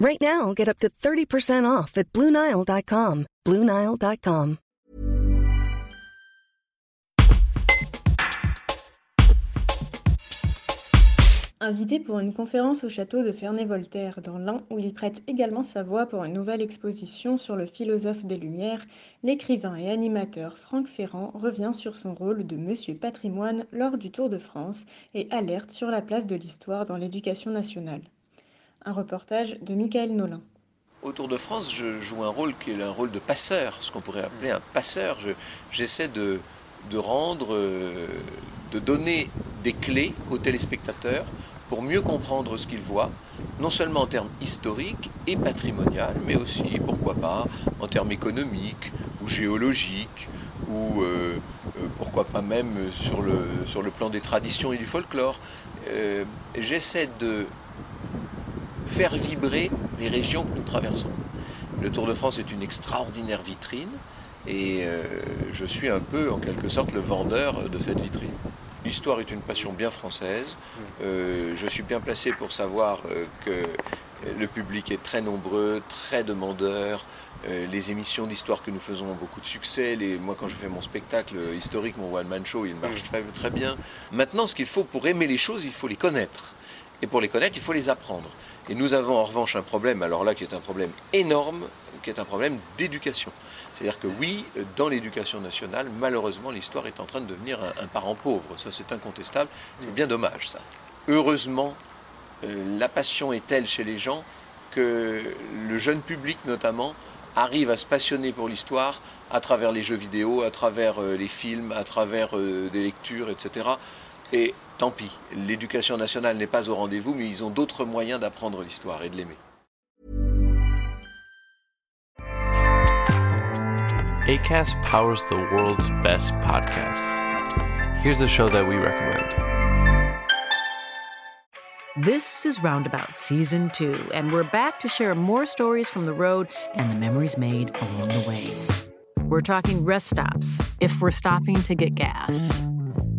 Right now, get up to 30% off at BlueNile.com. BlueNile.com. Invité pour une conférence au château de Ferney-Voltaire dans l'Ain, où il prête également sa voix pour une nouvelle exposition sur le philosophe des Lumières, l'écrivain et animateur Franck Ferrand revient sur son rôle de Monsieur Patrimoine lors du Tour de France et alerte sur la place de l'histoire dans l'éducation nationale. Un reportage de Michael Nolin. Au Tour de France, je joue un rôle qui est un rôle de passeur, ce qu'on pourrait appeler un passeur. J'essaie de, rendre, euh, de donner des clés aux téléspectateurs pour mieux comprendre ce qu'ils voient, non seulement en termes historiques et patrimoniaux, mais aussi, pourquoi pas, en termes économiques ou géologiques, ou euh, euh, pourquoi pas même sur le, sur le plan des traditions et du folklore. J'essaie de faire vibrer les régions que nous traversons. Le Tour de France est une extraordinaire vitrine et je suis un peu en quelque sorte le vendeur de cette vitrine. L'histoire est une passion bien française. Euh, je suis bien placé pour savoir euh, que le public est très nombreux, très demandeur. Euh, les émissions d'histoire que nous faisons ont beaucoup de succès. Les, moi, quand je fais mon spectacle historique, mon one-man show, il marche très, très bien. Maintenant, ce qu'il faut pour aimer les choses, il faut les connaître. Et pour les connaître, il faut les apprendre. Et nous avons en revanche un problème, alors là qui est un problème énorme, qui est un problème d'éducation. C'est-à-dire que oui, dans l'éducation nationale, malheureusement, l'histoire est en train de devenir un, parent pauvre. Ça, c'est incontestable. C'est bien dommage, ça. Heureusement, euh, la passion est telle chez les gens que le jeune public, notamment, arrive à se passionner pour l'histoire à travers les jeux vidéo, à travers euh, les films, à travers euh, des lectures, etc. Et tant pis, l'éducation nationale n'est pas au rendez-vous, mais ils ont d'autres moyens d'apprendre l'histoire et de l'aimer. ACAST powers the world's best podcasts. Here's a show that we recommend. This is Roundabout Season 2, and we're back to share more stories from the road and the memories made along the way. We're talking rest stops, if we're stopping to get gas.